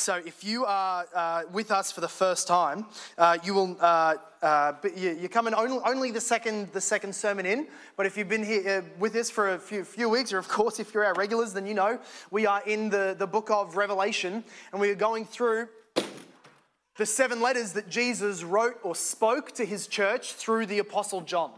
So, if you are uh, with us for the first time, uh, you will uh, uh you, you come in only, only, the second the second sermon in. But if you've been here uh, with us for a few, few weeks, or of course if you're our regulars, then you know we are in the, the book of Revelation, and we are going through the seven letters that Jesus wrote or spoke to his church through the Apostle John.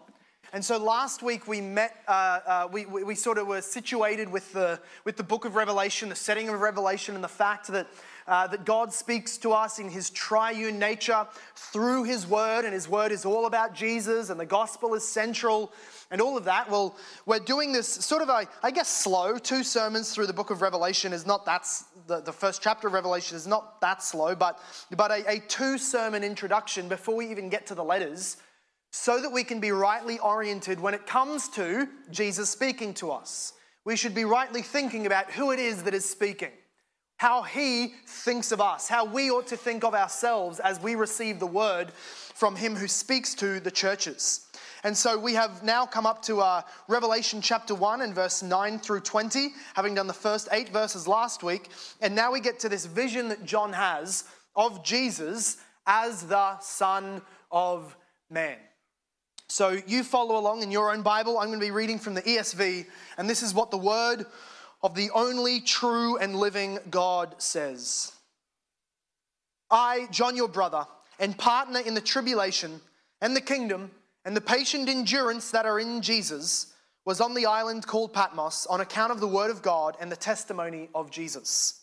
And so last week we met, uh, uh, we, we, we, sort of were situated with the, with the book of Revelation, the setting of Revelation, and the fact that uh, that God speaks to us in his triune nature through his word, and his word is all about Jesus, and the gospel is central, and all of that. Well, we're doing this sort of, a, I guess, slow. Two sermons through the book of Revelation is not that, the, the first chapter of Revelation is not that slow, but, but a, a two sermon introduction before we even get to the letters so that we can be rightly oriented when it comes to Jesus speaking to us. We should be rightly thinking about who it is that is speaking how he thinks of us, how we ought to think of ourselves as we receive the word from him who speaks to the churches. And so we have now come up to uh, Revelation chapter 1 and verse 9 through 20, having done the first eight verses last week. And now we get to this vision that John has of Jesus as the Son of Man. So you follow along in your own Bible. I'm going to be reading from the ESV, and this is what the word of the only true and living God says. I, John, your brother, and partner in the tribulation and the kingdom and the patient endurance that are in Jesus, was on the island called Patmos on account of the word of God and the testimony of Jesus.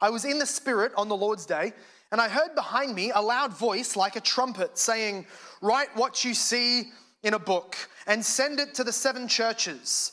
I was in the Spirit on the Lord's day, and I heard behind me a loud voice like a trumpet saying, Write what you see in a book and send it to the seven churches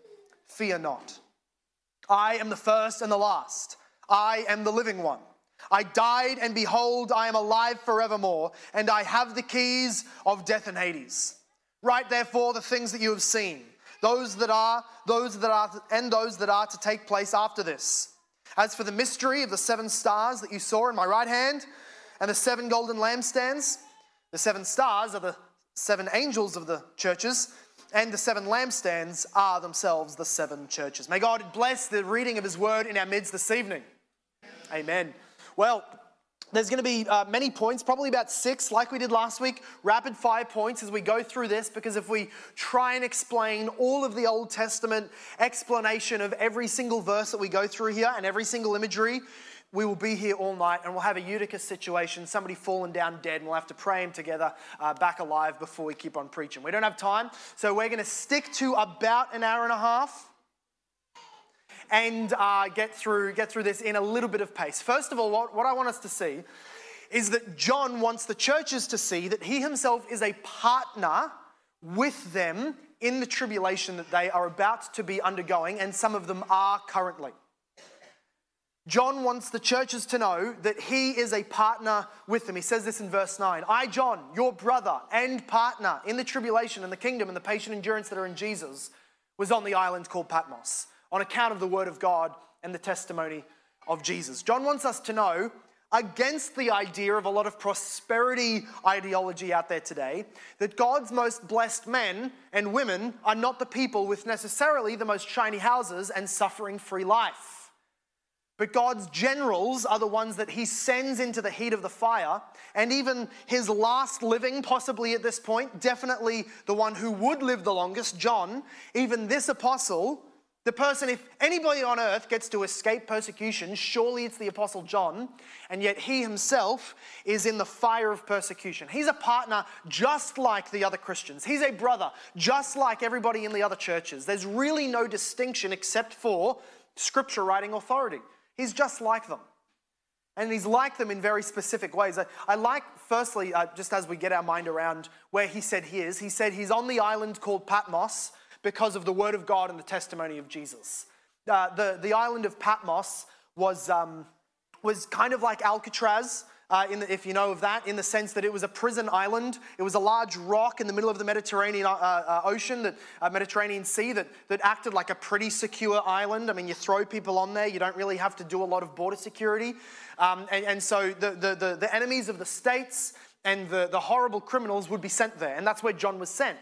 Fear not. I am the first and the last. I am the living one. I died, and behold, I am alive forevermore, and I have the keys of death and Hades. Write therefore the things that you have seen, those that are, those that are, and those that are to take place after this. As for the mystery of the seven stars that you saw in my right hand, and the seven golden lampstands, the seven stars are the seven angels of the churches, and the seven lampstands are themselves the seven churches. May God bless the reading of His word in our midst this evening. Amen. Well, there's going to be uh, many points, probably about six, like we did last week, rapid fire points as we go through this, because if we try and explain all of the Old Testament explanation of every single verse that we go through here and every single imagery, we will be here all night and we'll have a Eutychus situation, somebody fallen down dead, and we'll have to pray him together uh, back alive before we keep on preaching. We don't have time, so we're going to stick to about an hour and a half and uh, get, through, get through this in a little bit of pace. First of all, what, what I want us to see is that John wants the churches to see that he himself is a partner with them in the tribulation that they are about to be undergoing, and some of them are currently. John wants the churches to know that he is a partner with them. He says this in verse 9 I, John, your brother and partner in the tribulation and the kingdom and the patient endurance that are in Jesus, was on the island called Patmos on account of the word of God and the testimony of Jesus. John wants us to know, against the idea of a lot of prosperity ideology out there today, that God's most blessed men and women are not the people with necessarily the most shiny houses and suffering free life. But God's generals are the ones that he sends into the heat of the fire. And even his last living, possibly at this point, definitely the one who would live the longest, John, even this apostle The person, if anybody on earth gets to escape persecution, surely it's the Apostle John, and yet he himself is in the fire of persecution. He's a partner just like the other Christians. He's a brother just like everybody in the other churches. There's really no distinction except for scripture writing authority. He's just like them. And he's like them in very specific ways. I, I like, firstly, uh, just as we get our mind around where he said he is, he said he's on the island called Patmos because of the word of God and the testimony of Jesus. Uh, the, the island of Patmos was, um, was kind of like Alcatraz. Uh, the, if you know of that, in the sense that it was a prison island. It was a large rock in the middle of the Mediterranean uh, uh, Ocean, that uh, Mediterranean Sea, that, that acted like a pretty secure island. I mean, you throw people on there, you don't really have to do a lot of border security. Um, and, and, so the, the, the, the enemies of the states and the, the horrible criminals would be sent there. And that's where John was sent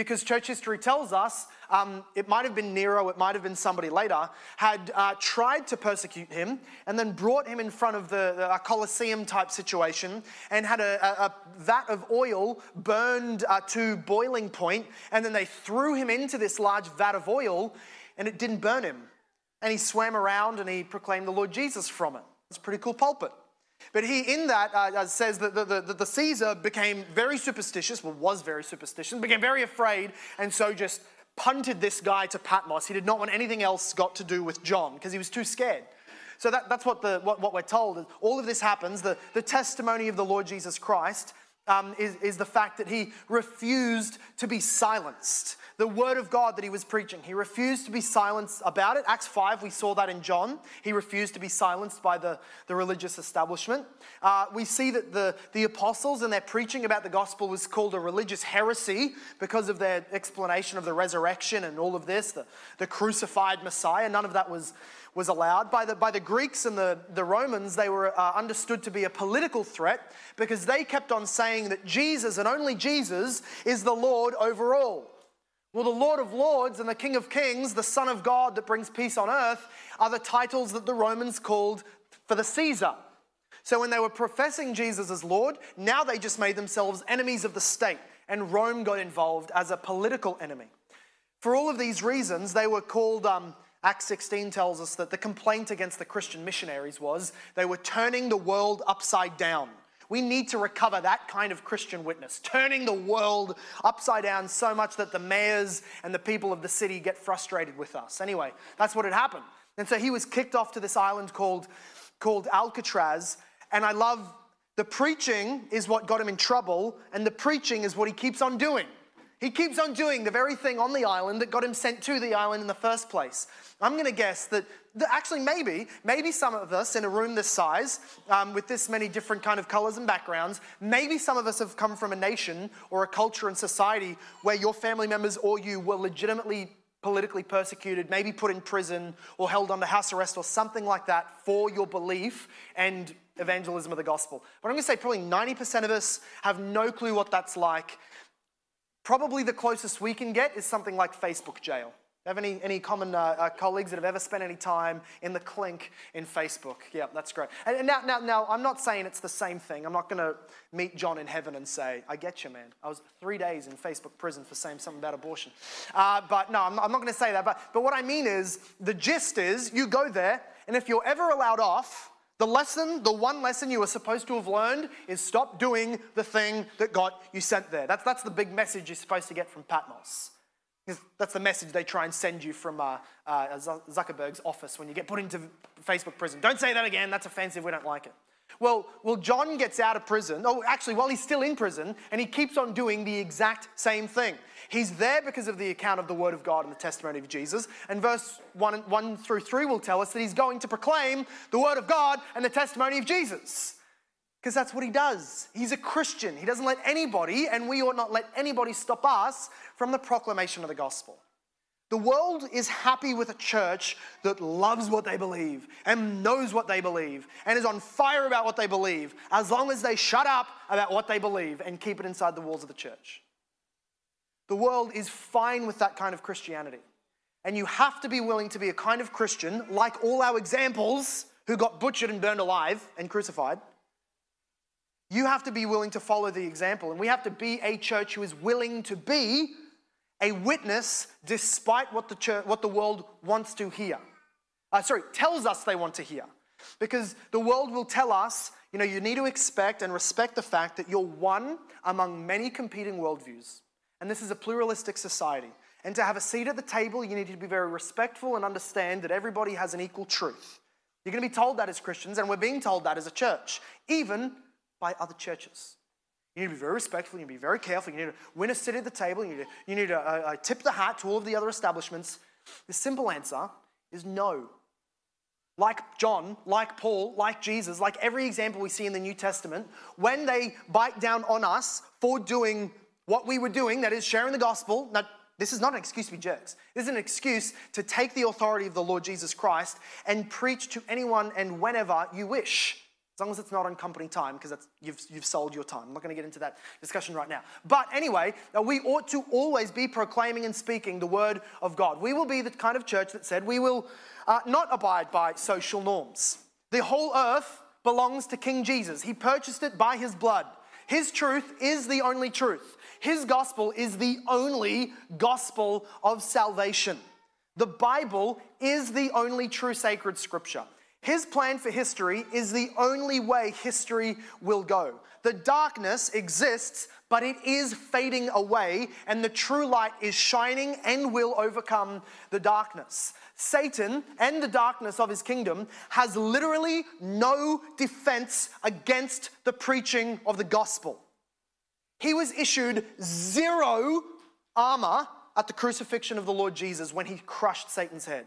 because church history tells us um, it might have been Nero, it might have been somebody later, had uh, tried to persecute him and then brought him in front of the, the a Colosseum type situation and had a, a, a vat of oil burned uh, to boiling point, and then they threw him into this large vat of oil and it didn't burn him. And he swam around and he proclaimed the Lord Jesus from it. It's a pretty cool pulpit. But he, in that, uh, uh, says that the, the, the Caesar became very superstitious, well, was very superstitious, became very afraid, and so just punted this guy to Patmos. He did not want anything else got to do with John because he was too scared. So that, that's what, the, what, what we're told. All of this happens. The, the testimony of the Lord Jesus Christ um, is, is the fact that he refused to be silenced the word of God that he was preaching. He refused to be silenced about it. Acts 5, we saw that in John. He refused to be silenced by the, the religious establishment. Uh, we see that the, the apostles and their preaching about the gospel was called a religious heresy because of their explanation of the resurrection and all of this, the, the crucified Messiah. None of that was, was allowed. By the, by the Greeks and the, the Romans, they were uh, understood to be a political threat because they kept on saying that Jesus and only Jesus is the Lord over all. Well, the Lord of Lords and the King of Kings, the Son of God that brings peace on earth, are the titles that the Romans called for the Caesar. So when they were professing Jesus as Lord, now they just made themselves enemies of the state, and Rome got involved as a political enemy. For all of these reasons, they were called. Um, Acts 16 tells us that the complaint against the Christian missionaries was they were turning the world upside down. We need to recover that kind of Christian witness, turning the world upside down so much that the mayors and the people of the city get frustrated with us. Anyway, that's what had happened. And so he was kicked off to this island called, called Alcatraz. And I love the preaching is what got him in trouble, and the preaching is what he keeps on doing. He keeps on doing the very thing on the island that got him sent to the island in the first place. I'm going to guess that, that, actually maybe, maybe some of us in a room this size, um, with this many different kind of colors and backgrounds, maybe some of us have come from a nation or a culture and society where your family members or you were legitimately politically persecuted, maybe put in prison or held under house arrest or something like that for your belief and evangelism of the gospel. But I'm going to say probably 90% of us have no clue what that's like Probably the closest we can get is something like Facebook jail. Have any, any common uh, uh, colleagues that have ever spent any time in the clink in Facebook? Yeah, that's great. And, and now, now, now, I'm not saying it's the same thing. I'm not going to meet John in heaven and say, I get you, man. I was three days in Facebook prison for saying something about abortion. Uh, but no, I'm not, I'm not going to say that. But, but what I mean is, the gist is, you go there, and if you're ever allowed off, the lesson, the one lesson you were supposed to have learned is stop doing the thing that got you sent there. That's, that's the big message you're supposed to get from Patmos. That's the message they try and send you from uh, uh, Zuckerberg's office when you get put into Facebook prison. Don't say that again, that's offensive, we don't like it. Well, well, John gets out of prison, oh, actually, while he's still in prison, and he keeps on doing the exact same thing. He's there because of the account of the Word of God and the testimony of Jesus. And verse 1, 1 through 3 will tell us that he's going to proclaim the Word of God and the testimony of Jesus. Because that's what he does. He's a Christian. He doesn't let anybody, and we ought not let anybody stop us from the proclamation of the gospel. The world is happy with a church that loves what they believe and knows what they believe and is on fire about what they believe as long as they shut up about what they believe and keep it inside the walls of the church. The world is fine with that kind of Christianity. And you have to be willing to be a kind of Christian, like all our examples who got butchered and burned alive and crucified. You have to be willing to follow the example. And we have to be a church who is willing to be a witness despite what the, church, what the world wants to hear. Uh, sorry, tells us they want to hear. Because the world will tell us, you know, you need to expect and respect the fact that you're one among many competing worldviews. And this is a pluralistic society. And to have a seat at the table, you need to be very respectful and understand that everybody has an equal truth. You're going to be told that as Christians, and we're being told that as a church, even by other churches. You need to be very respectful, you need to be very careful, you need to win a seat at the table, you need to, you need to uh, uh, tip the hat to all of the other establishments. The simple answer is no. Like John, like Paul, like Jesus, like every example we see in the New Testament, when they bite down on us for doing what we were doing, that is sharing the gospel, now this is not an excuse to be jerks. This is an excuse to take the authority of the Lord Jesus Christ and preach to anyone and whenever you wish. As long as it's not on company time, because you've, you've sold your time. I'm not going to get into that discussion right now. But anyway, we ought to always be proclaiming and speaking the word of God. We will be the kind of church that said we will uh, not abide by social norms. The whole earth belongs to King Jesus, He purchased it by His blood. His truth is the only truth. His gospel is the only gospel of salvation. The Bible is the only true sacred scripture. His plan for history is the only way history will go. The darkness exists, but it is fading away, and the true light is shining and will overcome the darkness. Satan and the darkness of his kingdom has literally no defense against the preaching of the gospel. He was issued zero armor at the crucifixion of the Lord Jesus when he crushed Satan's head.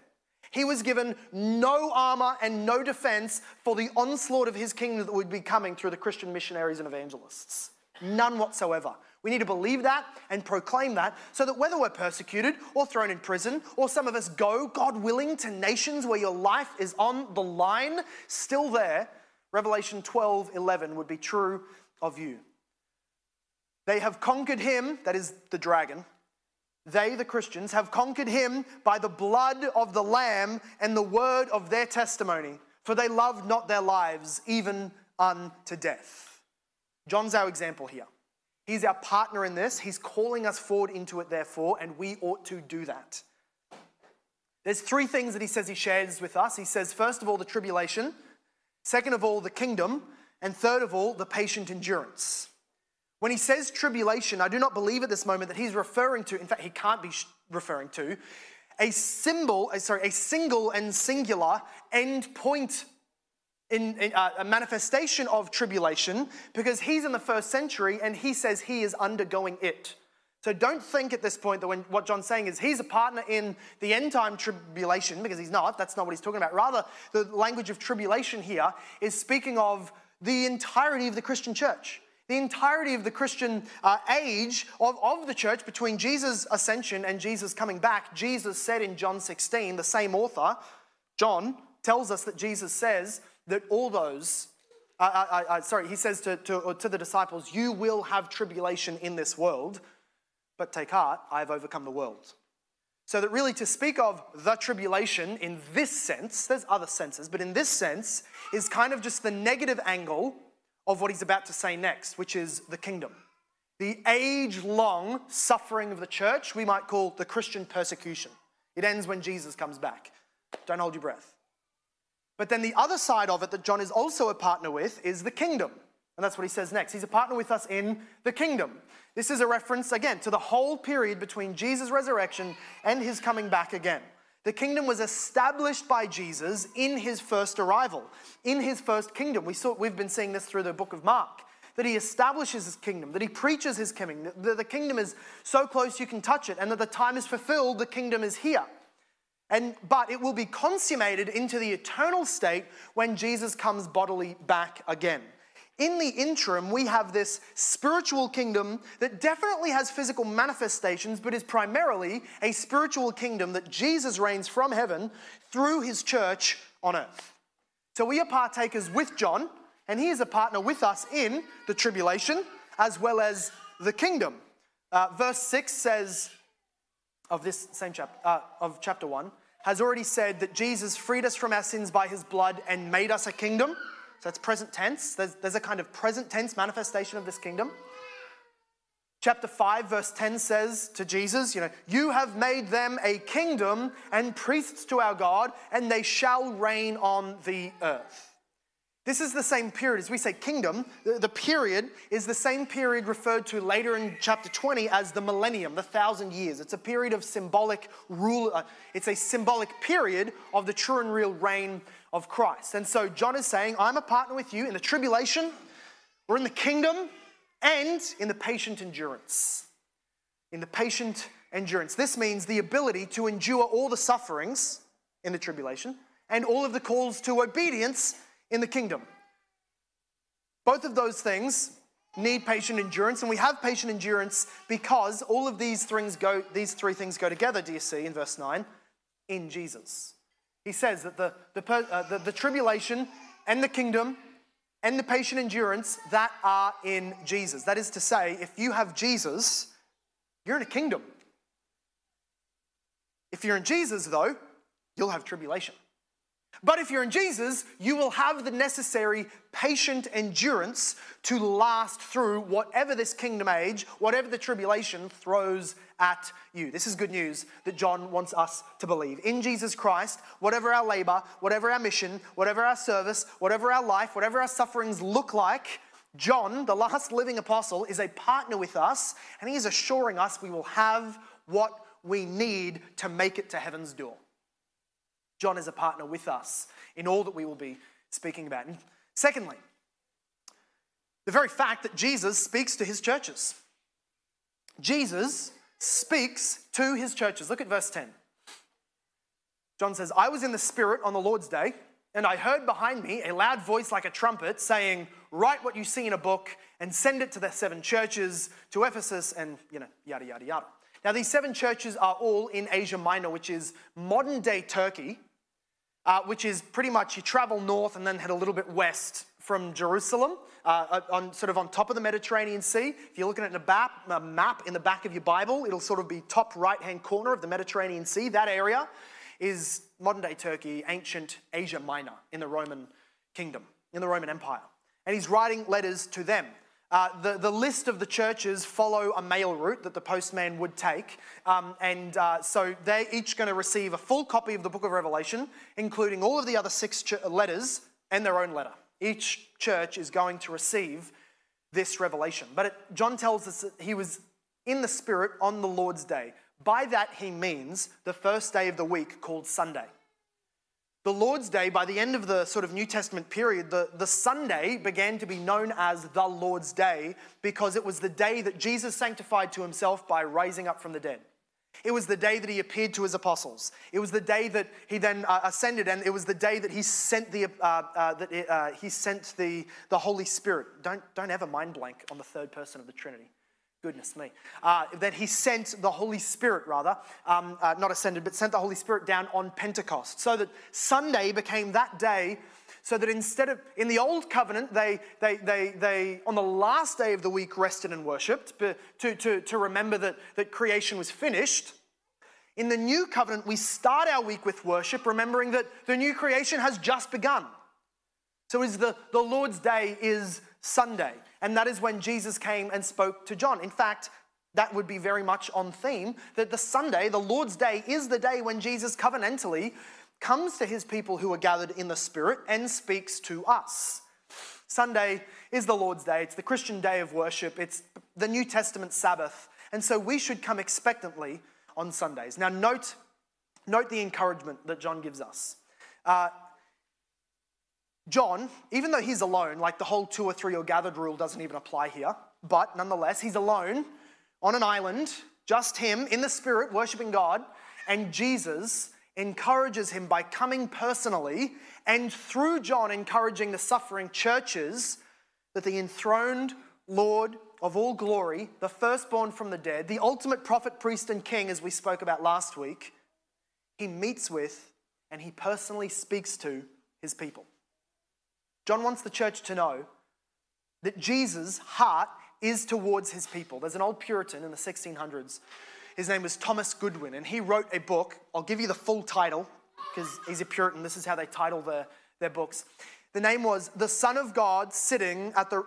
He was given no armor and no defense for the onslaught of his kingdom that would be coming through the Christian missionaries and evangelists. None whatsoever. We need to believe that and proclaim that so that whether we're persecuted or thrown in prison, or some of us go, God willing, to nations where your life is on the line, still there, Revelation 12 11 would be true of you. They have conquered him, that is the dragon. They, the Christians, have conquered him by the blood of the Lamb and the word of their testimony, for they loved not their lives even unto death. John's our example here. He's our partner in this. He's calling us forward into it, therefore, and we ought to do that. There's three things that he says he shares with us. He says, first of all, the tribulation, second of all, the kingdom, and third of all, the patient endurance. When he says tribulation, I do not believe at this moment that he's referring to, in fact, he can't be referring to, a symbol, uh, sorry, a single and singular end point in, in uh, a manifestation of tribulation because he's in the first century and he says he is undergoing it. So don't think at this point that when, what John's saying is he's a partner in the end time tribulation because he's not. That's not what he's talking about. Rather, the language of tribulation here is speaking of the entirety of the Christian church the entirety of the Christian uh, age of, of the church between Jesus' ascension and Jesus coming back, Jesus said in John 16, the same author, John, tells us that Jesus says that all those, uh, uh, uh sorry, he says to, to, to the disciples, You will have tribulation in this world, but take heart, I have overcome the world. So that really to speak of the tribulation in this sense, there's other senses, but in this sense, is kind of just the negative angle of what he's about to say next, which is the kingdom. The age long suffering of the church, we might call the Christian persecution. It ends when Jesus comes back. Don't hold your breath. But then the other side of it that John is also a partner with is the kingdom. And that's what he says next. He's a partner with us in the kingdom. This is a reference, again, to the whole period between Jesus' resurrection and his coming back again. The kingdom was established by Jesus in his first arrival, in his first kingdom. We saw, we've been seeing this through the book of Mark that he establishes his kingdom, that he preaches his kingdom, that the kingdom is so close you can touch it, and that the time is fulfilled, the kingdom is here. And, but it will be consummated into the eternal state when Jesus comes bodily back again. In the interim, we have this spiritual kingdom that definitely has physical manifestations, but is primarily a spiritual kingdom that Jesus reigns from heaven through his church on earth. So we are partakers with John, and he is a partner with us in the tribulation as well as the kingdom. Uh, verse 6 says of this same chapter, uh, of chapter 1, has already said that Jesus freed us from our sins by his blood and made us a kingdom. So that's present tense. There's, there's a kind of present tense manifestation of this kingdom. Chapter 5, verse 10 says to Jesus, You know, you have made them a kingdom and priests to our God, and they shall reign on the earth. This is the same period, as we say kingdom, the, period is the same period referred to later in chapter 20 as the millennium, the thousand years. It's a period of symbolic rule, uh, it's a symbolic period of the true and real reign of Christ. And so John is saying, I'm a partner with you in the tribulation, we're in the kingdom, and in the patient endurance. In the patient endurance. This means the ability to endure all the sufferings in the tribulation and all of the calls to obedience in the kingdom. Both of those things need patient endurance, and we have patient endurance because all of these things go, these three things go together, do you see, in verse 9, in Jesus. He says that the, the, uh, the, the tribulation and the kingdom and the patient endurance that are in Jesus. That is to say, if you have Jesus, you're in a kingdom. If you're in Jesus, though, you'll have tribulation. But if you're in Jesus, you will have the necessary patient endurance to last through whatever this kingdom age, whatever the tribulation throws at you. This is good news that John wants us to believe. In Jesus Christ, whatever our labor, whatever our mission, whatever our service, whatever our life, whatever our sufferings look like, John, the last living apostle, is a partner with us, and he is assuring us we will have what we need to make it to heaven's door. John is a partner with us in all that we will be speaking about. And secondly, the very fact that Jesus speaks to his churches. Jesus speaks to his churches. Look at verse 10. John says, I was in the Spirit on the Lord's day, and I heard behind me a loud voice like a trumpet saying, Write what you see in a book and send it to the seven churches, to Ephesus, and, you know, yada, yada, yada. Now, these seven churches are all in Asia Minor, which is modern day Turkey uh, which is pretty much you travel north and then head a little bit west from Jerusalem, uh, on sort of on top of the Mediterranean Sea. If you're looking at a map, a map in the back of your Bible, it'll sort of be top right-hand corner of the Mediterranean Sea. That area is modern-day Turkey, ancient Asia Minor in the Roman kingdom, in the Roman Empire. And he's writing letters to them. Uh, the, the list of the churches follow a mail route that the postman would take. Um, and uh, so they're each going to receive a full copy of the book of Revelation, including all of the other six ch- letters and their own letter. Each church is going to receive this revelation. But it, John tells us that he was in the Spirit on the Lord's day. By that, he means the first day of the week called Sunday. The Lord's Day, by the end of the sort of New Testament period, the, the Sunday began to be known as the Lord's Day because it was the day that Jesus sanctified to himself by rising up from the dead. It was the day that he appeared to his apostles. It was the day that he then uh, ascended, and it was the day that he sent the uh, uh, that it, uh, he sent the, the Holy Spirit. Don't don't ever mind blank on the third person of the Trinity goodness me, uh, that he sent the Holy Spirit, rather, um, uh, not ascended, but sent the Holy Spirit down on Pentecost. So that Sunday became that day, so that instead of, in the old covenant, they, they, they, they on the last day of the week, rested and worshipped to, to, to remember that, that creation was finished. In the new covenant, we start our week with worship, remembering that the new creation has just begun. So is the, the Lord's Day is Sunday. And that is when Jesus came and spoke to John. In fact, that would be very much on theme that the Sunday, the Lord's Day, is the day when Jesus covenantally comes to his people who are gathered in the Spirit and speaks to us. Sunday is the Lord's Day, it's the Christian day of worship, it's the New Testament Sabbath. And so we should come expectantly on Sundays. Now, note, note the encouragement that John gives us. Uh, John, even though he's alone, like the whole two or three or gathered rule doesn't even apply here, but nonetheless, he's alone on an island, just him in the spirit, worshiping God, and Jesus encourages him by coming personally and through John encouraging the suffering churches that the enthroned Lord of all glory, the firstborn from the dead, the ultimate prophet, priest, and king, as we spoke about last week, he meets with and he personally speaks to his people. John wants the church to know that Jesus' heart is towards his people. There's an old Puritan in the 1600s. His name was Thomas Goodwin, and he wrote a book. I'll give you the full title because he's a Puritan. This is how they title their, their books. The name was The Son of God Sitting at the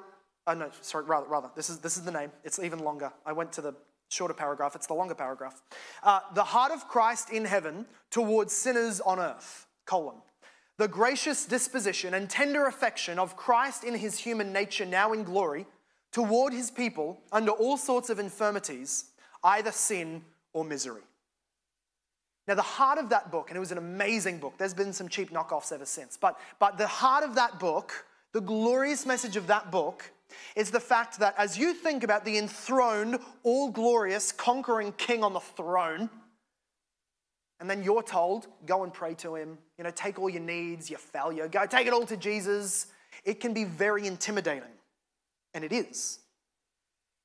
Oh, no, sorry, rather, rather. This is, this is the name. It's even longer. I went to the shorter paragraph. It's the longer paragraph. Uh, the heart of Christ in heaven towards sinners on earth, colon. The gracious disposition and tender affection of Christ in his human nature now in glory toward his people under all sorts of infirmities, either sin or misery. Now, the heart of that book, and it was an amazing book, there's been some cheap knockoffs ever since, but, but the heart of that book, the glorious message of that book, is the fact that as you think about the enthroned, all glorious, conquering king on the throne, and then you're told, go and pray to him, you know, take all your needs, your failure, go take it all to Jesus, it can be very intimidating. And it is.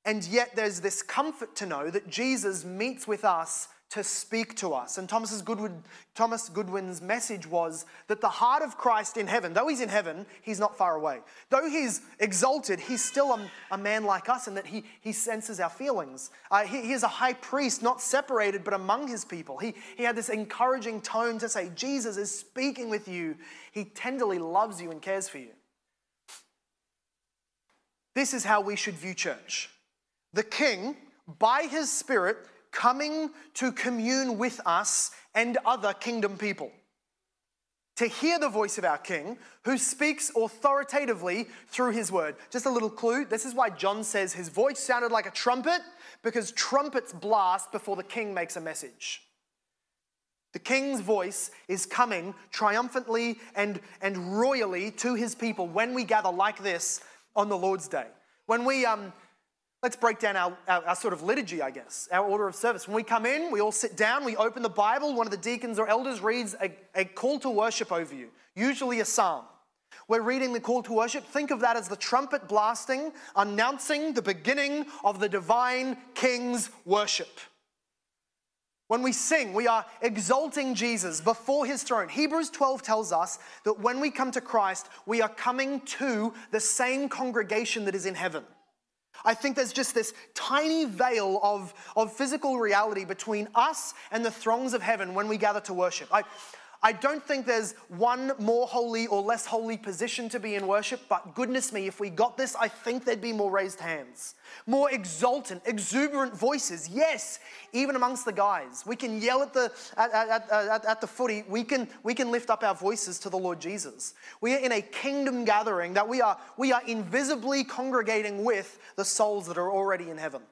And yet there's this comfort to know that Jesus meets with us to speak to us. And Thomas Goodwin, Thomas Goodwin's message was that the heart of Christ in heaven, though he's in heaven, he's not far away. Though he's exalted, he's still a, a man like us and that he, he senses our feelings. Uh, he, he is a high priest, not separated, but among his people. He, he had this encouraging tone to say, Jesus is speaking with you. He tenderly loves you and cares for you. This is how we should view church. The king, by his spirit, coming to commune with us and other kingdom people. To hear the voice of our King, who speaks authoritatively through his word. Just a little clue this is why John says his voice sounded like a trumpet, because trumpets blast before the king makes a message. The king's voice is coming triumphantly and, and royally to his people when we gather like this on the Lord's day. When we, um, Let's break down our, our, our, sort of liturgy, I guess, our order of service. When we come in, we all sit down, we open the Bible, one of the deacons or elders reads a, a call to worship over you, usually a psalm. We're reading the call to worship. Think of that as the trumpet blasting, announcing the beginning of the divine king's worship. When we sing, we are exalting Jesus before his throne. Hebrews 12 tells us that when we come to Christ, we are coming to the same congregation that is in heaven. I think there's just this tiny veil of, of physical reality between us and the throngs of heaven when we gather to worship. I, I don't think there's one more holy or less holy position to be in worship, but goodness me, if we got this, I think there'd be more raised hands, more exultant, exuberant voices. Yes, even amongst the guys. We can yell at the, at, at, at, at the footy, we can, we can lift up our voices to the Lord Jesus. We are in a kingdom gathering that we are, we are invisibly congregating with the souls that are already in heaven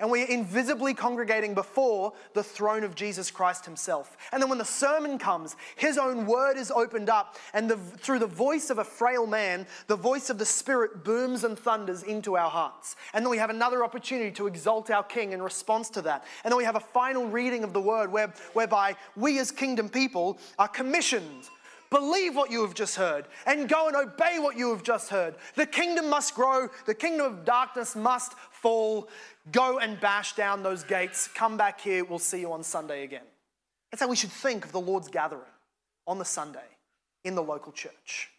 and we're invisibly congregating before the throne of Jesus Christ himself. And then when the sermon comes, his own word is opened up, and the, through the voice of a frail man, the voice of the Spirit booms and thunders into our hearts. And then we have another opportunity to exalt our King in response to that. And then we have a final reading of the word where, whereby we as kingdom people are commissioned Believe what you have just heard and go and obey what you have just heard. The kingdom must grow, the kingdom of darkness must fall. Go and bash down those gates. Come back here. We'll see you on Sunday again. That's how we should think of the Lord's gathering on the Sunday in the local church.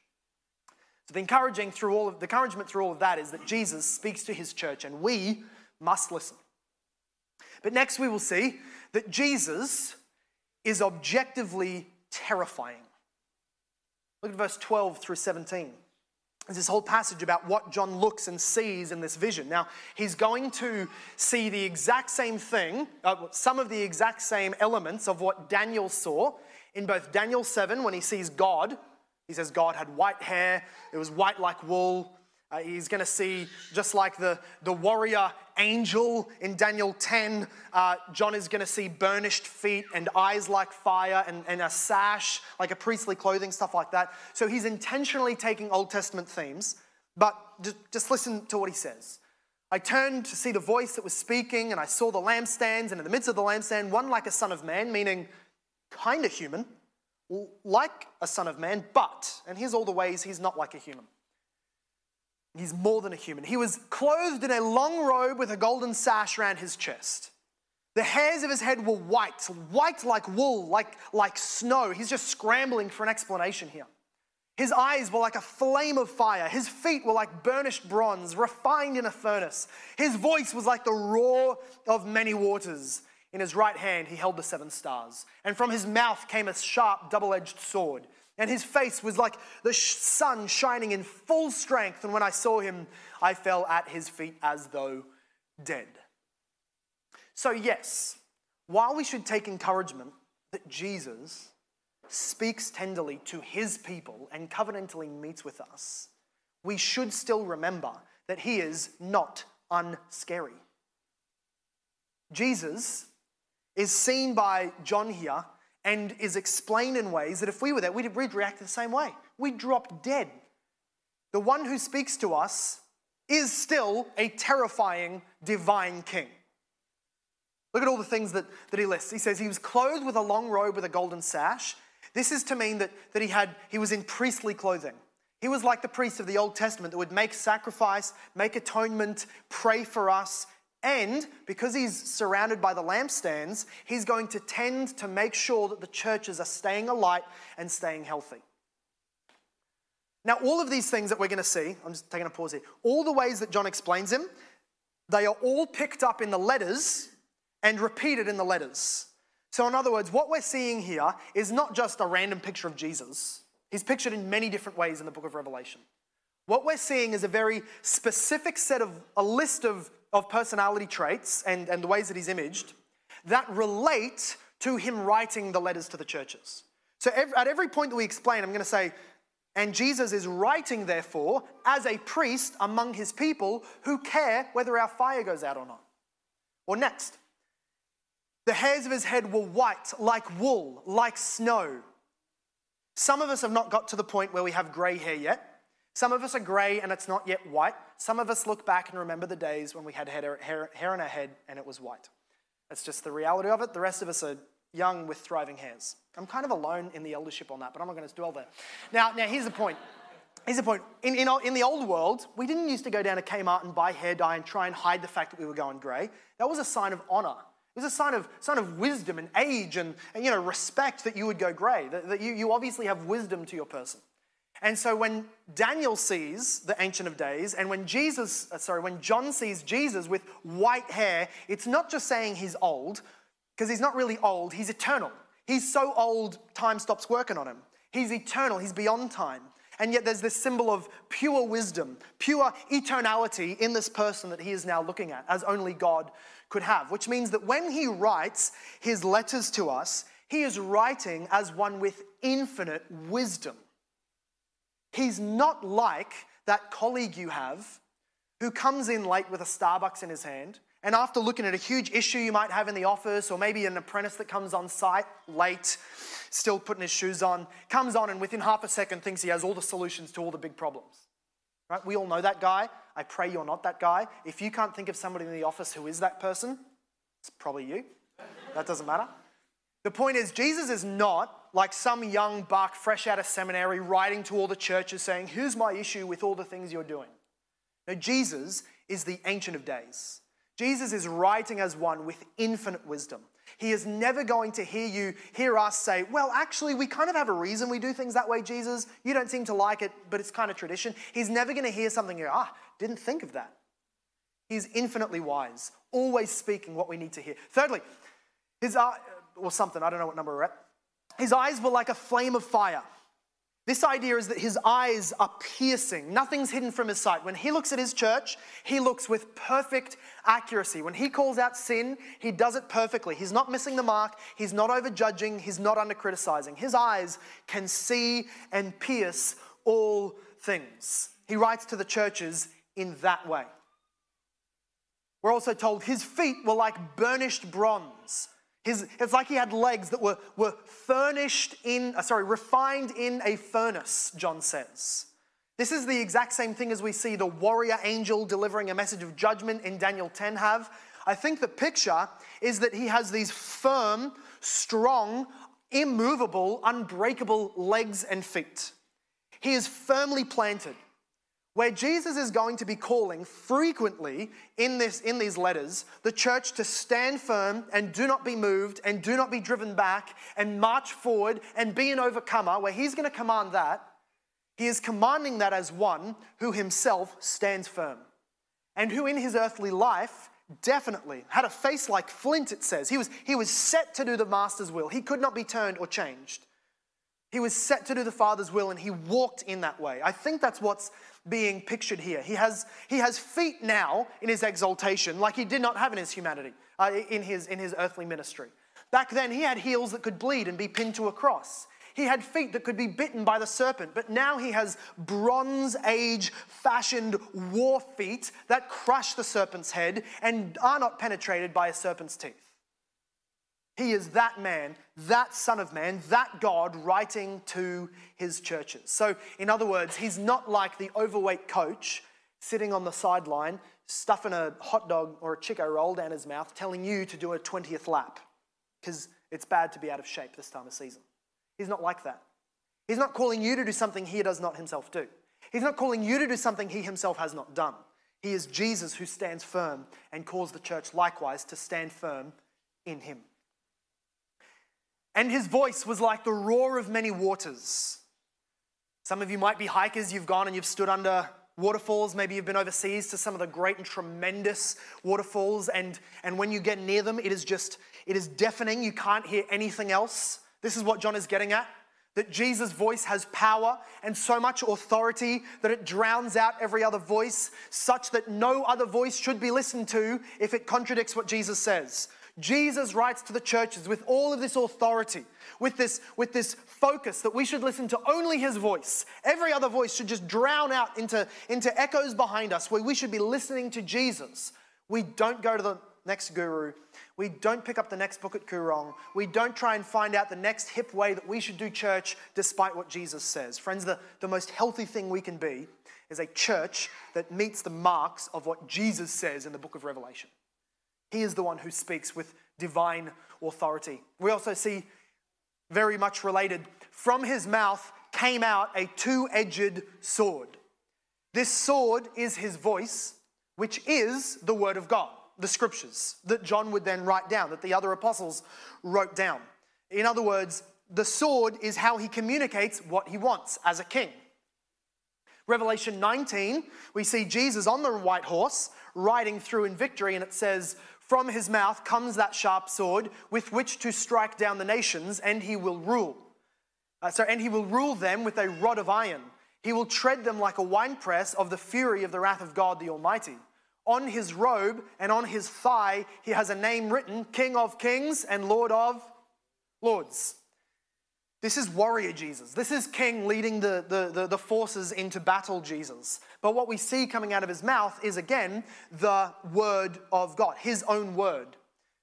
So the encouraging through all of the encouragement through all of that is that Jesus speaks to his church and we must listen. But next we will see that Jesus is objectively terrifying. Look at verse 12 through 17. There's this whole passage about what John looks and sees in this vision. Now, he's going to see the exact same thing, uh, some of the exact same elements of what Daniel saw in both Daniel 7 when he sees God. He says God had white hair, it was white like wool. Uh, he's going to see, just like the, the warrior angel in Daniel 10, uh, John is going to see burnished feet and eyes like fire and, and a sash, like a priestly clothing, stuff like that. So he's intentionally taking Old Testament themes, but just, just listen to what he says. I turned to see the voice that was speaking, and I saw the lampstands, and in the midst of the lampstand, one like a son of man, meaning kind of human, like a son of man, but, and here's all the ways he's not like a human. He's more than a human. He was clothed in a long robe with a golden sash around his chest. The hairs of his head were white, white like wool, like, like snow. He's just scrambling for an explanation here. His eyes were like a flame of fire. His feet were like burnished bronze, refined in a furnace. His voice was like the roar of many waters. In his right hand, he held the seven stars. And from his mouth came a sharp, double edged sword And his face was like the sun shining in full strength. And when I saw him, I fell at his feet as though dead. So, yes, while we should take encouragement that Jesus speaks tenderly to his people and covenantally meets with us, we should still remember that he is not unscary. Jesus is seen by John here and is explained in ways that if we were there, we'd, we'd react the same way. We'd drop dead. The one who speaks to us is still a terrifying divine king. Look at all the things that, that he lists. He says he was clothed with a long robe with a golden sash. This is to mean that, that he, had, he was in priestly clothing. He was like the priest of the Old Testament that would make sacrifice, make atonement, pray for us, and because he's surrounded by the lampstands, he's going to tend to make sure that the churches are staying alight and staying healthy. Now, all of these things that we're going to see, I'm just taking a pause here, all the ways that John explains him, they are all picked up in the letters and repeated in the letters. So, in other words, what we're seeing here is not just a random picture of Jesus, he's pictured in many different ways in the book of Revelation. What we're seeing is a very specific set of a list of of personality traits and, and the ways that he's imaged that relate to him writing the letters to the churches. So every, at every point that we explain, I'm going to say, and Jesus is writing, therefore, as a priest among his people who care whether our fire goes out or not. Or next, the hairs of his head were white like wool, like snow. Some of us have not got to the point where we have grey hair yet. Some of us are grey and it's not yet white. Some of us look back and remember the days when we had hair, hair, hair our head and it was white. That's just the reality of it. The rest of us are young with thriving hairs. I'm kind of alone in the eldership on that, but I'm not going to dwell there. Now, now here's the point. Here's the point. In, in, in, the old world, we didn't used to go down to Kmart and buy hair dye and try and hide the fact that we were going grey. That was a sign of honor. It was a sign of, sign of wisdom and age and, and you know, respect that you would go grey, that, that you, you obviously have wisdom to your person. And so when Daniel sees the Ancient of Days, and when Jesus, uh, sorry, when John sees Jesus with white hair, it's not just saying he's old, because he's not really old, he's eternal. He's so old, time stops working on him. He's eternal, he's beyond time. And yet there's this symbol of pure wisdom, pure eternality in this person that he is now looking at, as only God could have. Which means that when he writes his letters to us, he is writing as one with infinite wisdom. He's not like that colleague you have who comes in late with a Starbucks in his hand, and after looking at a huge issue you might have in the office, or maybe an apprentice that comes on site late, still putting his shoes on, comes on and within half a second thinks he has all the solutions to all the big problems. Right? We all know that guy. I pray you're not that guy. If you can't think of somebody in the office who is that person, it's probably you. That doesn't matter. The point is, Jesus is not like some young buck fresh out of seminary writing to all the churches saying, Here's my issue with all the things you're doing. No, Jesus is the Ancient of Days. Jesus is writing as one with infinite wisdom. He is never going to hear you, hear us say, Well, actually, we kind of have a reason we do things that way, Jesus. You don't seem to like it, but it's kind of tradition. He's never going to hear something go, Ah, didn't think of that. He's infinitely wise, always speaking what we need to hear. Thirdly, his, uh, or something, I don't know what number we're at. His eyes were like a flame of fire. This idea is that his eyes are piercing. Nothing's hidden from his sight. When he looks at his church, he looks with perfect accuracy. When he calls out sin, he does it perfectly. He's not missing the mark. He's not over judging. He's not under criticizing. His eyes can see and pierce all things. He writes to the churches in that way. We're also told his feet were like burnished bronze. His, it's like he had legs that were, were furnished in, uh, sorry, refined in a furnace, John says. This is the exact same thing as we see the warrior angel delivering a message of judgment in Daniel 10 have. I think the picture is that he has these firm, strong, immovable, unbreakable legs and feet. He is firmly planted where Jesus is going to be calling frequently in, this, in these letters the church to stand firm and do not be moved and do not be driven back and march forward and be an overcomer, where he's going to command that, he is commanding that as one who himself stands firm and who in his earthly life definitely had a face like flint, it says. He was, he was set to do the master's will, he could not be turned or changed. He was set to do the Father's will and he walked in that way. I think that's what's being pictured here. He has, he has feet now in his exaltation, like he did not have in his humanity, uh, in, his, in his earthly ministry. Back then, he had heels that could bleed and be pinned to a cross. He had feet that could be bitten by the serpent, but now he has Bronze Age fashioned war feet that crush the serpent's head and are not penetrated by a serpent's teeth. He is that man, that Son of Man, that God writing to his churches. So, in other words, he's not like the overweight coach sitting on the sideline, stuffing a hot dog or a Chiko Roll down his mouth, telling you to do a 20th lap because it's bad to be out of shape this time of season. He's not like that. He's not calling you to do something he does not himself do. He's not calling you to do something he himself has not done. He is Jesus who stands firm and calls the church likewise to stand firm in him. And his voice was like the roar of many waters. Some of you might be hikers, you've gone and you've stood under waterfalls. Maybe you've been overseas to some of the great and tremendous waterfalls, and, and when you get near them, it is just, it is deafening. You can't hear anything else. This is what John is getting at that Jesus' voice has power and so much authority that it drowns out every other voice, such that no other voice should be listened to if it contradicts what Jesus says. Jesus writes to the churches with all of this authority, with this, with this focus that we should listen to only his voice. Every other voice should just drown out into, into echoes behind us, where we should be listening to Jesus. We don't go to the next guru. We don't pick up the next book at Koorong. We don't try and find out the next hip way that we should do church despite what Jesus says. Friends, the, the most healthy thing we can be is a church that meets the marks of what Jesus says in the book of Revelation. He is the one who speaks with divine authority. We also see, very much related, from his mouth came out a two edged sword. This sword is his voice, which is the word of God, the scriptures that John would then write down, that the other apostles wrote down. In other words, the sword is how he communicates what he wants as a king. Revelation 19, we see Jesus on the white horse riding through in victory, and it says, from his mouth comes that sharp sword with which to strike down the nations, and he will rule. Uh, so, and he will rule them with a rod of iron. He will tread them like a winepress of the fury of the wrath of God the Almighty. On his robe and on his thigh, he has a name written King of Kings and Lord of Lords. This is warrior Jesus. This is king leading the, the, the, the, forces into battle Jesus. But what we see coming out of his mouth is again the word of God, his own word.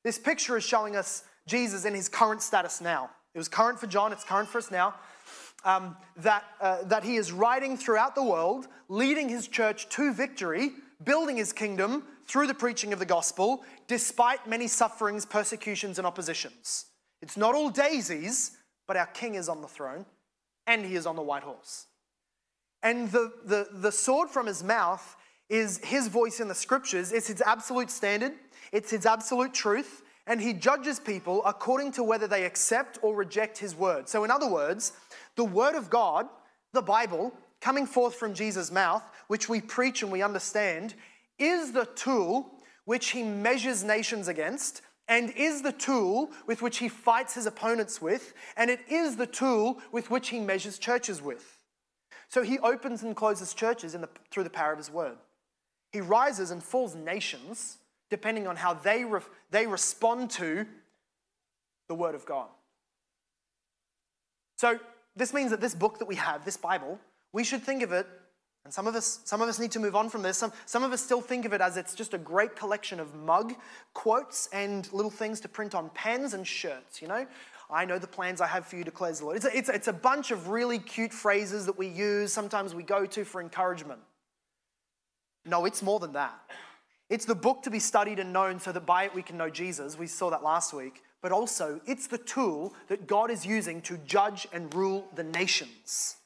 This picture is showing us Jesus in his current status now. It was current for John, it's current for us now. Um, that, uh, that he is riding throughout the world, leading his church to victory, building his kingdom through the preaching of the gospel, despite many sufferings, persecutions, and oppositions. It's not all daisies, but our king is on the throne and he is on the white horse. And the, the, the sword from his mouth is his voice in the scriptures. It's his absolute standard, it's his absolute truth, and he judges people according to whether they accept or reject his word. So, in other words, the word of God, the Bible, coming forth from Jesus' mouth, which we preach and we understand, is the tool which he measures nations against and is the tool with which he fights his opponents with, and it is the tool with which he measures churches with. So he opens and closes churches the, through the power of his word. He rises and falls nations depending on how they, re, they respond to the word of God. So this means that this book that we have, this Bible, we should think of it and some of us, some of us need to move on from this. Some, some of us still think of it as it's just a great collection of mug quotes and little things to print on pens and shirts, you know? I know the plans I have for you, declares the Lord. It's a, it's, it's a bunch of really cute phrases that we use, sometimes we go to for encouragement. No, it's more than that. It's the book to be studied and known so that by it we can know Jesus. We saw that last week. But also, it's the tool that God is using to judge and rule the nations.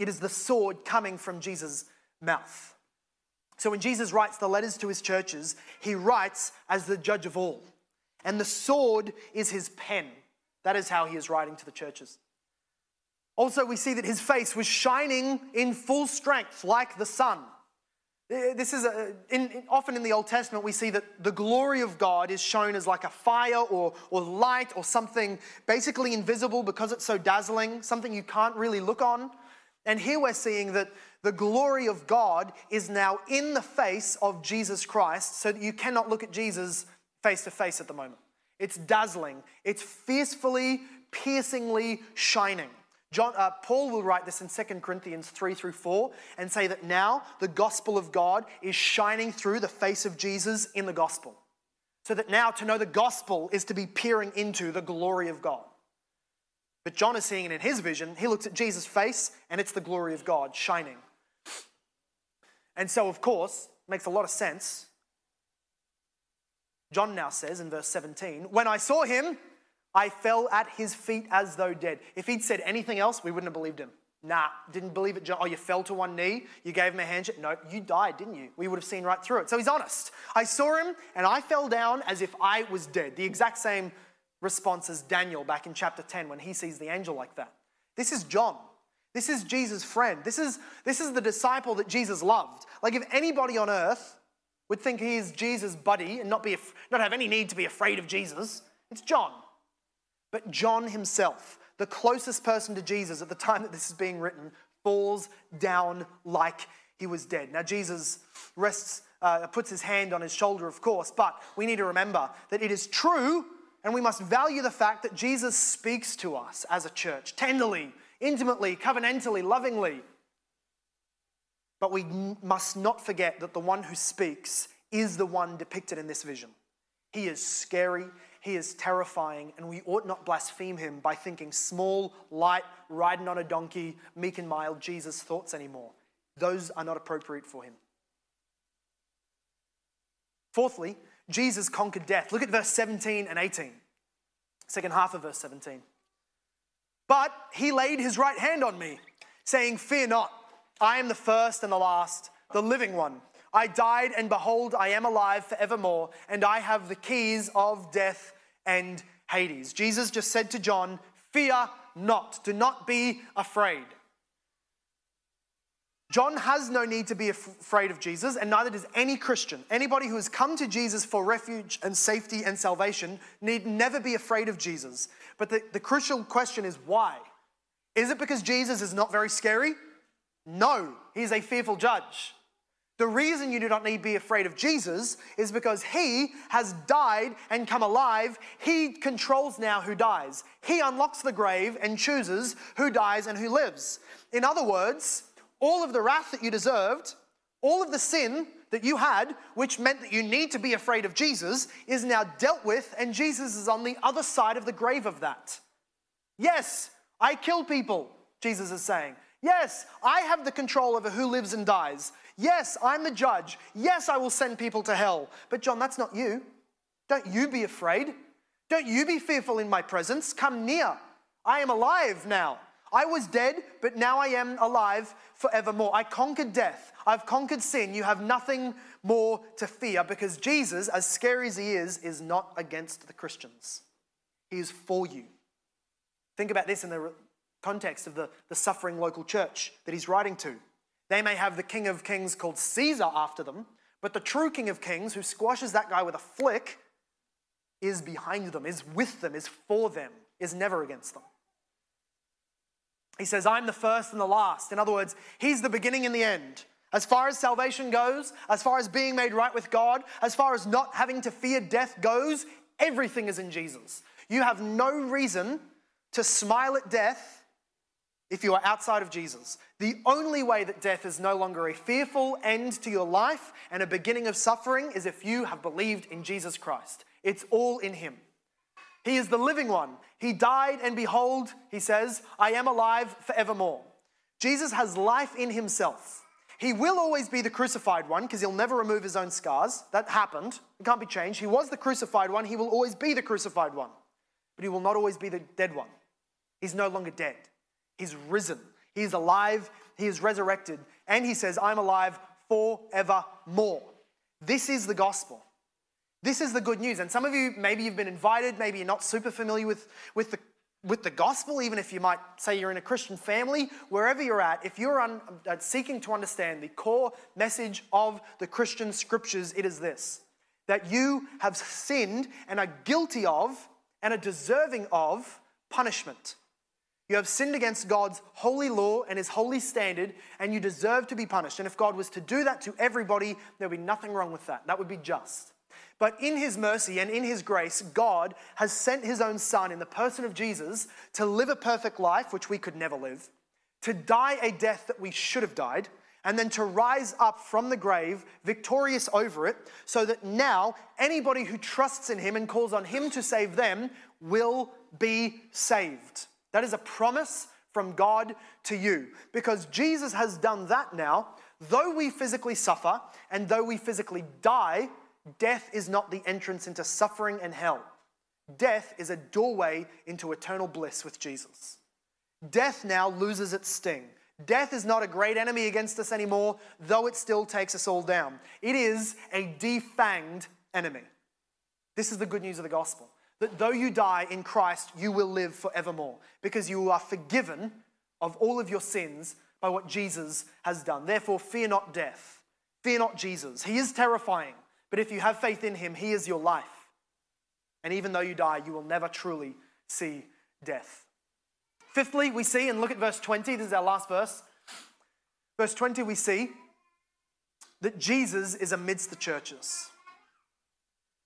It is the sword coming from Jesus' mouth. So when Jesus writes the letters to his churches, he writes as the judge of all. And the sword is his pen. That is how he is writing to the churches. Also, we see that his face was shining in full strength like the sun. This is a, in, in, often in the Old Testament, we see that the glory of God is shown as like a fire or, or light or something basically invisible because it's so dazzling, something you can't really look on. And here we're seeing that the glory of God is now in the face of Jesus Christ, so that you cannot look at Jesus face to face at the moment. It's dazzling, it's fiercely, piercingly shining. John, uh, Paul will write this in 2 Corinthians 3 through 4 and say that now the gospel of God is shining through the face of Jesus in the gospel. So that now to know the gospel is to be peering into the glory of God. But John is seeing it in his vision. He looks at Jesus' face and it's the glory of God shining. And so, of course, makes a lot of sense. John now says in verse 17, When I saw him, I fell at his feet as though dead. If he'd said anything else, we wouldn't have believed him. Nah, didn't believe it, John. Oh, you fell to one knee, you gave him a handshake. No, you died, didn't you? We would have seen right through it. So he's honest. I saw him and I fell down as if I was dead. The exact same response as Daniel back in chapter 10 when he sees the angel like that. This is John. This is Jesus' friend. This is, this is the disciple that Jesus loved. Like if anybody on earth would think he is Jesus' buddy and not, be, not have any need to be afraid of Jesus, it's John. But John himself, the closest person to Jesus at the time that this is being written, falls down like he was dead. Now, Jesus rests, uh, puts his hand on his shoulder, of course, but we need to remember that it is true and we must value the fact that Jesus speaks to us as a church tenderly, intimately, covenantally, lovingly. But we must not forget that the one who speaks is the one depicted in this vision. He is scary, he is terrifying, and we ought not blaspheme him by thinking small, light, riding on a donkey, meek and mild Jesus thoughts anymore. Those are not appropriate for him. Fourthly, Jesus conquered death. Look at verse 17 and 18, second half of verse 17. But he laid his right hand on me, saying, Fear not, I am the first and the last, the living one. I died, and behold, I am alive forevermore, and I have the keys of death and Hades. Jesus just said to John, Fear not, do not be afraid. John has no need to be afraid of Jesus, and neither does any Christian. Anybody who has come to Jesus for refuge and safety and salvation need never be afraid of Jesus. But the, the crucial question is why? Is it because Jesus is not very scary? No, he's a fearful judge. The reason you do not need to be afraid of Jesus is because he has died and come alive. He controls now who dies. He unlocks the grave and chooses who dies and who lives. In other words, all of the wrath that you deserved, all of the sin that you had, which meant that you need to be afraid of Jesus, is now dealt with, and Jesus is on the other side of the grave of that. Yes, I kill people, Jesus is saying. Yes, I have the control over who lives and dies. Yes, I'm the judge. Yes, I will send people to hell. But, John, that's not you. Don't you be afraid. Don't you be fearful in my presence. Come near. I am alive now. I was dead, but now I am alive forevermore. I conquered death. I've conquered sin. You have nothing more to fear because Jesus, as scary as he is, is not against the Christians. He is for you. Think about this in the context of the, the suffering local church that he's writing to. They may have the King of Kings called Caesar after them, but the true King of Kings, who squashes that guy with a flick, is behind them, is with them, is for them, is never against them. He says, I'm the first and the last. In other words, He's the beginning and the end. As far as salvation goes, as far as being made right with God, as far as not having to fear death goes, everything is in Jesus. You have no reason to smile at death if you are outside of Jesus. The only way that death is no longer a fearful end to your life and a beginning of suffering is if you have believed in Jesus Christ. It's all in Him. He is the living one. He died, and behold, He says, I am alive forevermore. Jesus has life in Himself. He will always be the crucified one because He'll never remove His own scars. That happened. It can't be changed. He was the crucified one. He will always be the crucified one. But He will not always be the dead one. He's no longer dead. He's risen. He is alive. He is resurrected. And he says, I'm alive forevermore. This is the gospel. This is the good news. And some of you, maybe you've been invited, maybe you're not super familiar with, with the with the gospel, even if you might say you're in a Christian family, wherever you're at, if you're un, uh, seeking to understand the core message of the Christian scriptures, it is this that you have sinned and are guilty of and are deserving of punishment. You have sinned against God's holy law and his holy standard, and you deserve to be punished. And if God was to do that to everybody, there would be nothing wrong with that. That would be just. But in his mercy and in his grace, God has sent his own son in the person of Jesus to live a perfect life, which we could never live, to die a death that we should have died, and then to rise up from the grave victorious over it, so that now anybody who trusts in him and calls on him to save them will be saved. That is a promise from God to you because Jesus has done that now. Though we physically suffer and though we physically die, death is not the entrance into suffering and hell. Death is a doorway into eternal bliss with Jesus. Death now loses its sting. Death is not a great enemy against us anymore, though it still takes us all down. It is a defanged enemy. This is the good news of the gospel that though you die in Christ, you will live forevermore because you are forgiven of all of your sins by what Jesus has done. Therefore, fear not death. Fear not Jesus. He is terrifying, but if you have faith in him, he is your life. And even though you die, you will never truly see death. Fifthly, we see, and look at verse 20, this is our last verse. Verse 20, we see that Jesus is amidst the churches.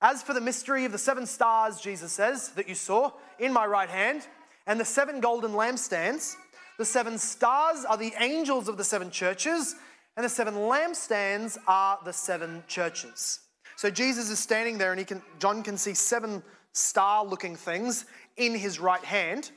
As for the mystery of the seven stars, Jesus says, that you saw in my right hand, and the seven golden lampstands, the seven stars are the angels of the seven churches, and the seven lampstands are the seven churches. So Jesus is standing there, and he can, John can see seven star looking things in his right hand.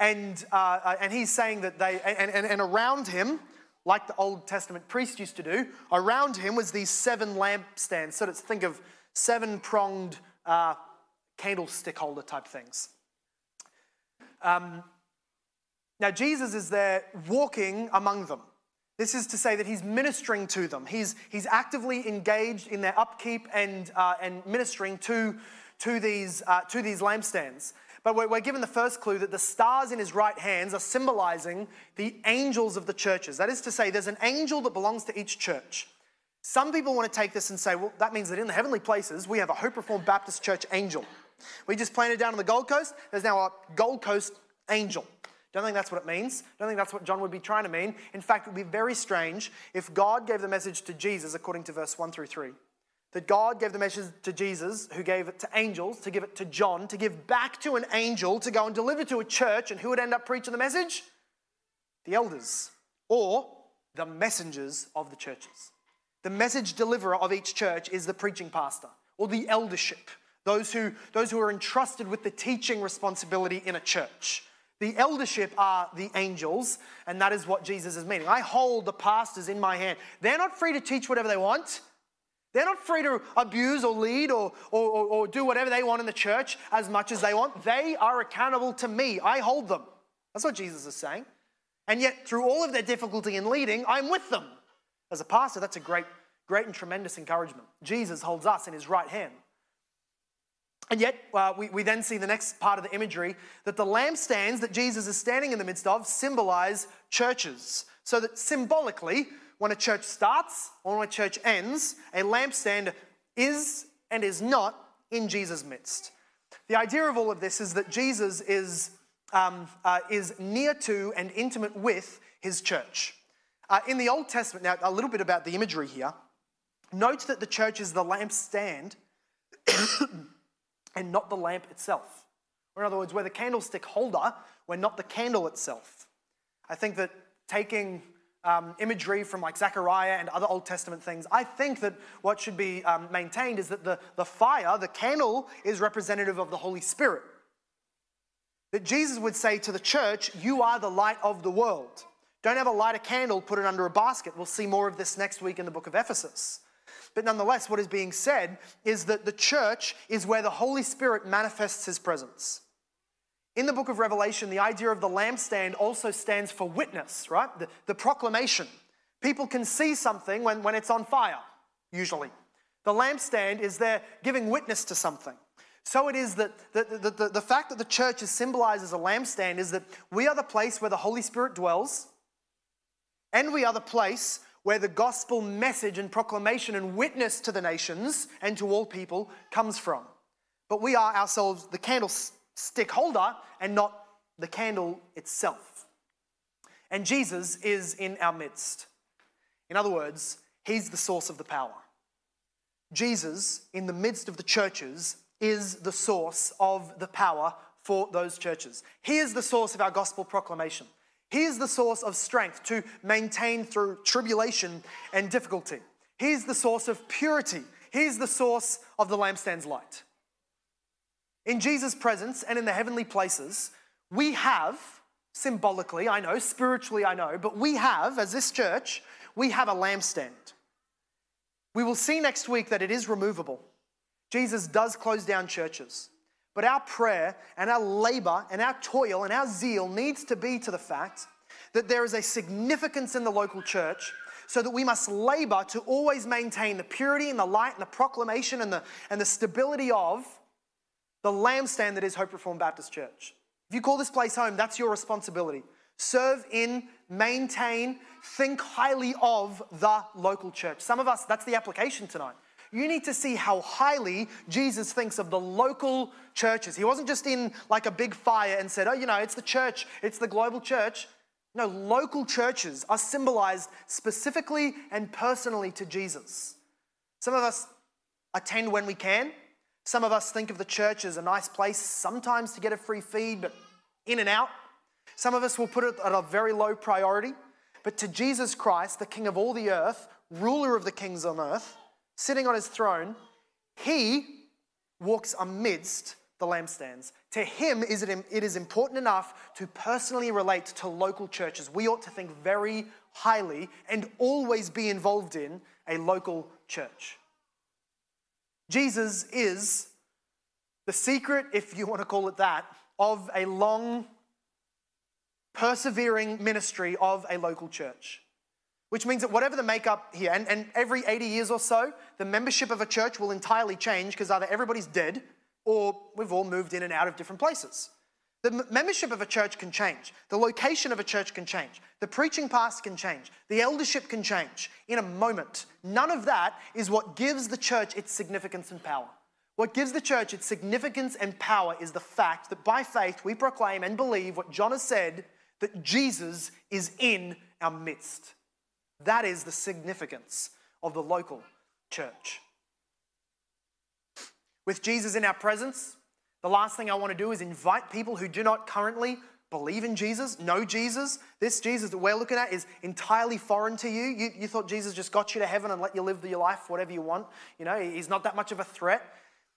And, uh, uh, and he's saying that they, and, and, and around him, like the Old Testament priest used to do, around him was these seven lampstands. So let's think of seven pronged uh, candlestick holder type things. Um, now, Jesus is there walking among them. This is to say that he's ministering to them. He's, he's actively engaged in their upkeep and, uh, and ministering to, to, these, uh, to these lampstands. But we're, we're, given the first clue that the stars in his right hands are symbolizing the angels of the churches. That is to say, there's an angel that belongs to each church. Some people want to take this and say, well, that means that in the heavenly places, we have a Hope Reformed Baptist Church angel. We just planted down on the Gold Coast, there's now a Gold Coast angel. Don't think that's what it means. Don't think that's what John would be trying to mean. In fact, it would be very strange if God gave the message to Jesus according to verse 1 through 3. That God gave the message to Jesus, who gave it to angels, to give it to John, to give back to an angel, to go and deliver to a church, and who would end up preaching the message? The elders, or the messengers of the churches. The message deliverer of each church is the preaching pastor or the eldership, those who, those who are entrusted with the teaching responsibility in a church. The eldership are the angels, and that is what Jesus is meaning. I hold the pastors in my hand. They're not free to teach whatever they want. They're not free to abuse or lead or, or, or, or do whatever they want in the church as much as they want. They are accountable to me. I hold them. That's what Jesus is saying. And yet, through all of their difficulty in leading, I'm with them. As a pastor, that's a great, great and tremendous encouragement. Jesus holds us in his right hand. And yet, uh, we, we then see the next part of the imagery that the lampstands that Jesus is standing in the midst of symbolize churches. So that symbolically, when a church starts or when a church ends, a lampstand is and is not in Jesus' midst. The idea of all of this is that Jesus is, um, uh, is near to and intimate with his church. Uh, in the Old Testament, now a little bit about the imagery here. Note that the church is the lampstand and not the lamp itself. Or in other words, we're the candlestick holder, we're not the candle itself. I think that taking um, imagery from like Zechariah and other Old Testament things, I think that what should be um, maintained is that the, the fire, the candle, is representative of the Holy Spirit. That Jesus would say to the church, You are the light of the world. Don't ever light a candle, put it under a basket. We'll see more of this next week in the book of Ephesus. But nonetheless, what is being said is that the church is where the Holy Spirit manifests his presence. In the book of Revelation, the idea of the lampstand also stands for witness, right? The, the proclamation. People can see something when, when it's on fire, usually. The lampstand is there giving witness to something. So it is that the, the, the, the fact that the church is symbolized as a lampstand is that we are the place where the Holy Spirit dwells, and we are the place where the gospel message and proclamation and witness to the nations and to all people comes from. But we are ourselves the candlestick holder and not the candle itself. And Jesus is in our midst. In other words, he's the source of the power. Jesus, in the midst of the churches, is the source of the power for those churches. He is the source of our gospel proclamation. He is the source of strength to maintain through tribulation and difficulty. He is the source of purity. He is the source of the lampstand's light. In Jesus' presence and in the heavenly places, we have, symbolically, I know, spiritually, I know, but we have, as this church, we have a lampstand. We will see next week that it is removable. Jesus does close down churches. But our prayer and our labor and our toil and our zeal needs to be to the fact that there is a significance in the local church so that we must labor to always maintain the purity and the light and the proclamation and the, and the stability of the lampstand that is Hope Reformed Baptist Church. If you call this place home, that's your responsibility. Serve in, maintain, think highly of the local church. Some of us, that's the application tonight you need to see how highly Jesus thinks of the local churches. He wasn't just in like a big fire and said, oh, you know, it's the church, it's the global church. No, local churches are symbolized specifically and personally to Jesus. Some of us attend when we can. Some of us think of the church as a nice place sometimes to get a free feed, but in and out. Some of us will put it at a very low priority. But to Jesus Christ, the King of all the earth, ruler of the kings on earth, sitting on his throne, he walks amidst the lampstands. To him, is it, it is important enough to personally relate to local churches. We ought to think very highly and always be involved in a local church. Jesus is the secret, if you want to call it that, of a long, persevering ministry of a local church which means that whatever the makeup here, and, and every 80 years or so, the membership of a church will entirely change because either everybody's dead or we've all moved in and out of different places. The membership of a church can change. The location of a church can change. The preaching past can change. The eldership can change in a moment. None of that is what gives the church its significance and power. What gives the church its significance and power is the fact that by faith we proclaim and believe what John has said that Jesus is in our midst. That is the significance of the local church. With Jesus in our presence, the last thing I want to do is invite people who do not currently believe in Jesus, know Jesus. This Jesus that we're looking at is entirely foreign to you. you. You thought Jesus just got you to heaven and let you live your life whatever you want. You know, he's not that much of a threat.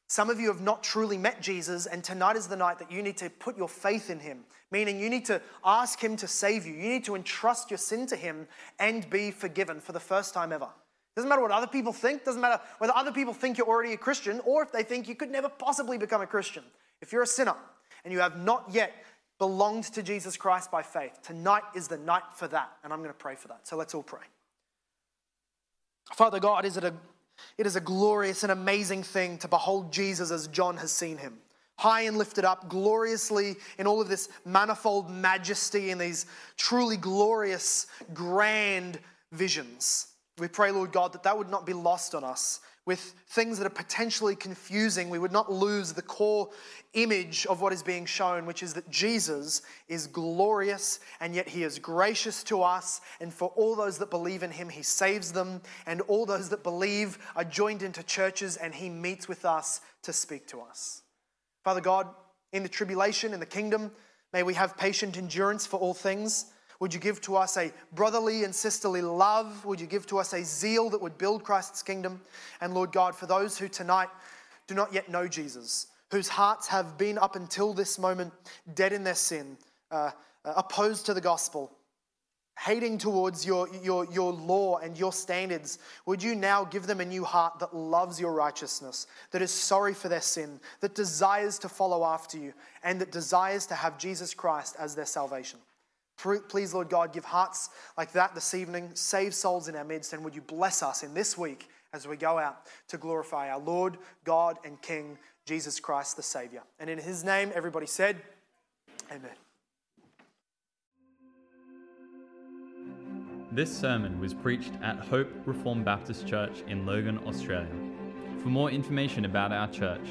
Some of you have not truly met Jesus, and tonight is the night that you need to put your faith in him, meaning you need to ask him to save you. You need to entrust your sin to him and be forgiven for the first time ever. Doesn't matter what other people think, doesn't matter whether other people think you're already a Christian or if they think you could never possibly become a Christian. If you're a sinner and you have not yet belonged to Jesus Christ by faith, tonight is the night for that, and I'm going to pray for that. So let's all pray. Father God, is it a it is a glorious and amazing thing to behold Jesus as John has seen him. High and lifted up, gloriously in all of this manifold majesty and these truly glorious, grand visions. We pray, Lord God, that that would not be lost on us, with things that are potentially confusing, we would not lose the core image of what is being shown, which is that Jesus is glorious and yet he is gracious to us. And for all those that believe in him, he saves them. And all those that believe are joined into churches and he meets with us to speak to us. Father God, in the tribulation, in the kingdom, may we have patient endurance for all things. Would you give to us a brotherly and sisterly love? Would you give to us a zeal that would build Christ's kingdom? And Lord God, for those who tonight do not yet know Jesus, whose hearts have been up until this moment dead in their sin, uh, uh opposed to the gospel, hating towards your, your, your law and your standards, would you now give them a new heart that loves your righteousness, that is sorry for their sin, that desires to follow after you, and that desires to have Jesus Christ as their salvation? Please, Lord God, give hearts like that this evening, save souls in our midst, and would you bless us in this week as we go out to glorify our Lord, God, and King, Jesus Christ, the Savior. And in his name, everybody said, Amen. This sermon was preached at Hope Reformed Baptist Church in Logan, Australia. For more information about our church,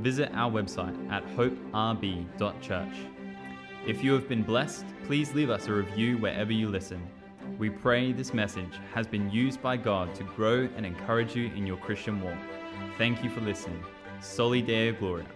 visit our website at hoperb.church. If you have been blessed, please leave us a review wherever you listen. We pray this message has been used by God to grow and encourage you in your Christian walk. Thank you for listening. Soli Deo Gloria.